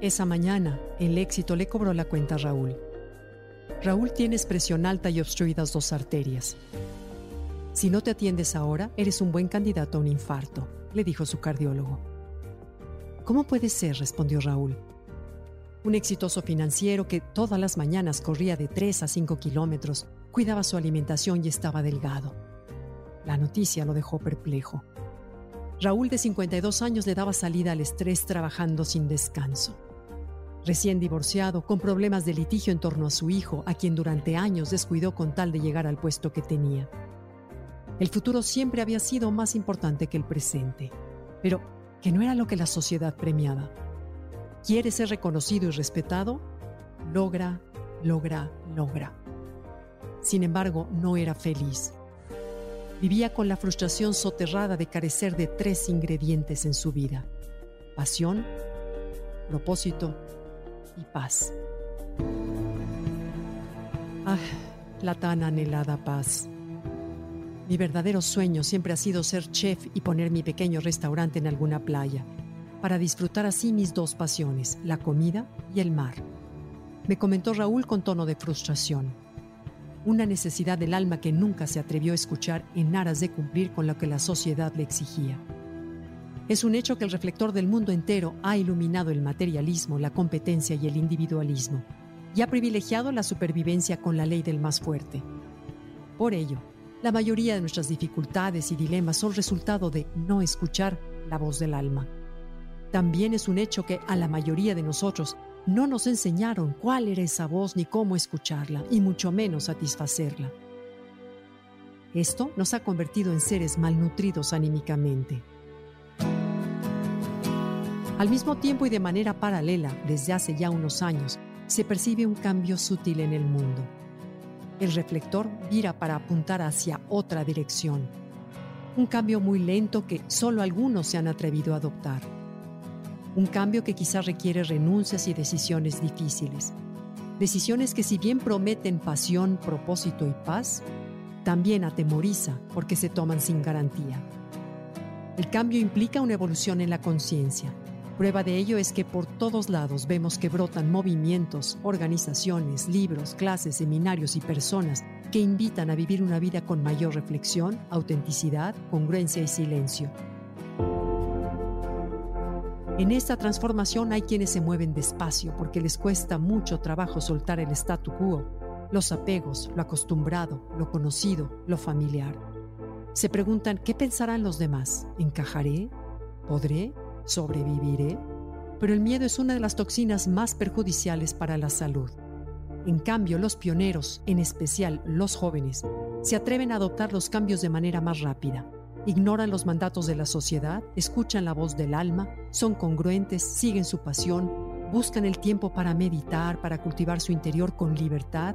Esa mañana, el éxito le cobró la cuenta a Raúl. Raúl tiene expresión alta y obstruidas dos arterias. Si no te atiendes ahora, eres un buen candidato a un infarto, le dijo su cardiólogo. ¿Cómo puede ser? respondió Raúl. Un exitoso financiero que todas las mañanas corría de 3 a 5 kilómetros, cuidaba su alimentación y estaba delgado. La noticia lo dejó perplejo. Raúl, de 52 años, le daba salida al estrés trabajando sin descanso recién divorciado, con problemas de litigio en torno a su hijo, a quien durante años descuidó con tal de llegar al puesto que tenía. El futuro siempre había sido más importante que el presente, pero que no era lo que la sociedad premiaba. ¿Quiere ser reconocido y respetado? Logra, logra, logra. Sin embargo, no era feliz. Vivía con la frustración soterrada de carecer de tres ingredientes en su vida. Pasión, propósito paz. Ah, la tan anhelada paz. Mi verdadero sueño siempre ha sido ser chef y poner mi pequeño restaurante en alguna playa, para disfrutar así mis dos pasiones, la comida y el mar. Me comentó Raúl con tono de frustración. Una necesidad del alma que nunca se atrevió a escuchar en aras de cumplir con lo que la sociedad le exigía. Es un hecho que el reflector del mundo entero ha iluminado el materialismo, la competencia y el individualismo, y ha privilegiado la supervivencia con la ley del más fuerte. Por ello, la mayoría de nuestras dificultades y dilemas son resultado de no escuchar la voz del alma. También es un hecho que a la mayoría de nosotros no nos enseñaron cuál era esa voz ni cómo escucharla, y mucho menos satisfacerla. Esto nos ha convertido en seres malnutridos anímicamente. Al mismo tiempo y de manera paralela, desde hace ya unos años, se percibe un cambio sutil en el mundo. El reflector vira para apuntar hacia otra dirección. Un cambio muy lento que solo algunos se han atrevido a adoptar. Un cambio que quizá requiere renuncias y decisiones difíciles. Decisiones que si bien prometen pasión, propósito y paz, también atemoriza porque se toman sin garantía. El cambio implica una evolución en la conciencia, Prueba de ello es que por todos lados vemos que brotan movimientos, organizaciones, libros, clases, seminarios y personas que invitan a vivir una vida con mayor reflexión, autenticidad, congruencia y silencio. En esta transformación hay quienes se mueven despacio porque les cuesta mucho trabajo soltar el statu quo, los apegos, lo acostumbrado, lo conocido, lo familiar. Se preguntan, ¿qué pensarán los demás? ¿Encajaré? ¿Podré? ¿Sobreviviré? Pero el miedo es una de las toxinas más perjudiciales para la salud. En cambio, los pioneros, en especial los jóvenes, se atreven a adoptar los cambios de manera más rápida. Ignoran los mandatos de la sociedad, escuchan la voz del alma, son congruentes, siguen su pasión, buscan el tiempo para meditar, para cultivar su interior con libertad,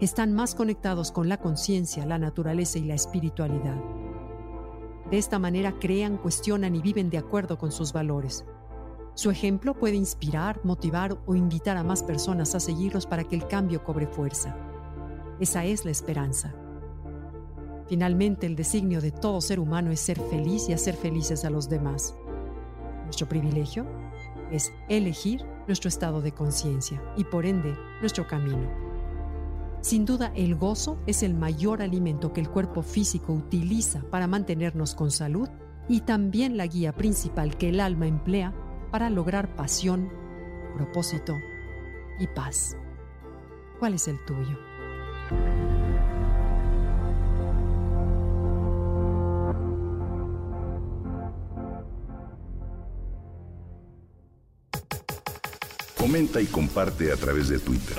están más conectados con la conciencia, la naturaleza y la espiritualidad. De esta manera crean, cuestionan y viven de acuerdo con sus valores. Su ejemplo puede inspirar, motivar o invitar a más personas a seguirlos para que el cambio cobre fuerza. Esa es la esperanza. Finalmente, el designio de todo ser humano es ser feliz y hacer felices a los demás. Nuestro privilegio es elegir nuestro estado de conciencia y por ende nuestro camino. Sin duda, el gozo es el mayor alimento que el cuerpo físico utiliza para mantenernos con salud y también la guía principal que el alma emplea para lograr pasión, propósito y paz. ¿Cuál es el tuyo? Comenta y comparte a través de Twitter.